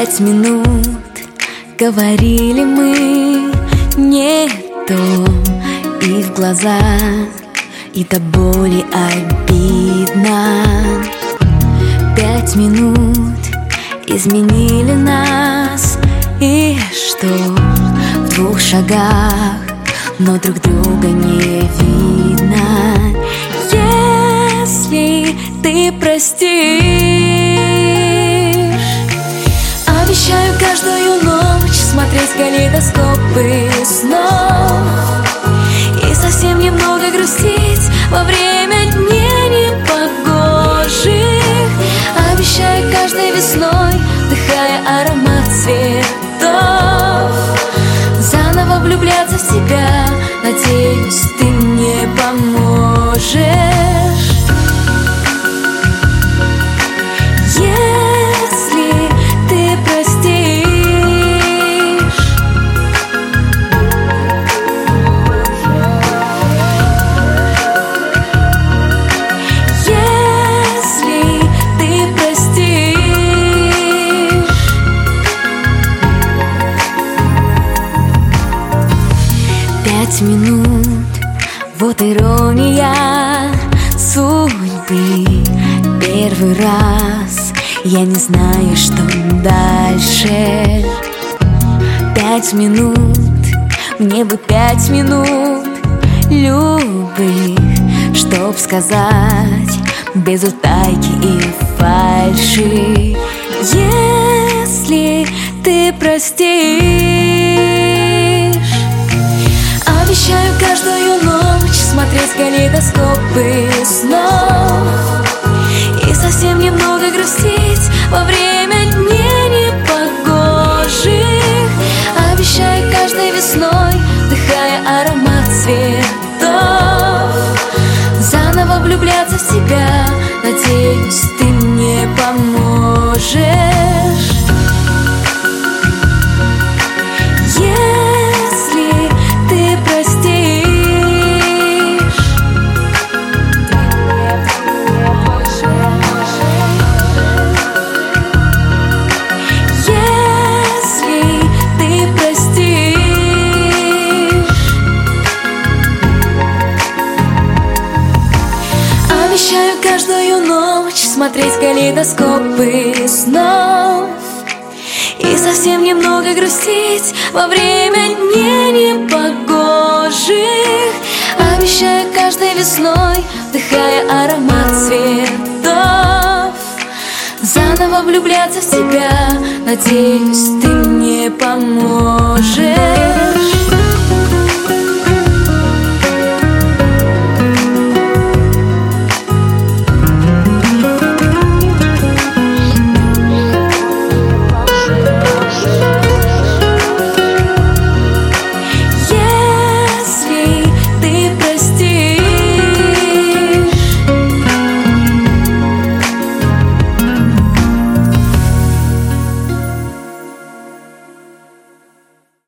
Пять минут. Говорили мы не то И в глазах и до боли обидно. Пять минут изменили нас И что? В двух шагах, но друг друга не видно. Если ты простишь калейдоскопы снов. И совсем немного грустить во время дней непогожих. Обещаю каждой весной, вдыхая аромат цветов. Заново влюбляться в себя, надеюсь, ты мне поможешь пять минут. Вот ирония судьбы. Первый раз я не знаю, что дальше. Пять минут, мне бы пять минут Любых, чтоб сказать Без утайки и фальши. Если ты простишь калейдоскопы снов. И совсем немного грустить во время дней непогожих. Обещаю каждой весной, вдыхая аромат цветов. Заново влюбляться в себя, надеюсь, ты ночь смотреть калейдоскопы снов И совсем немного грустить во время дней непогожих. Обещаю каждой весной, вдыхая аромат цветов Заново влюбляться в себя, надеюсь, ты мне поможешь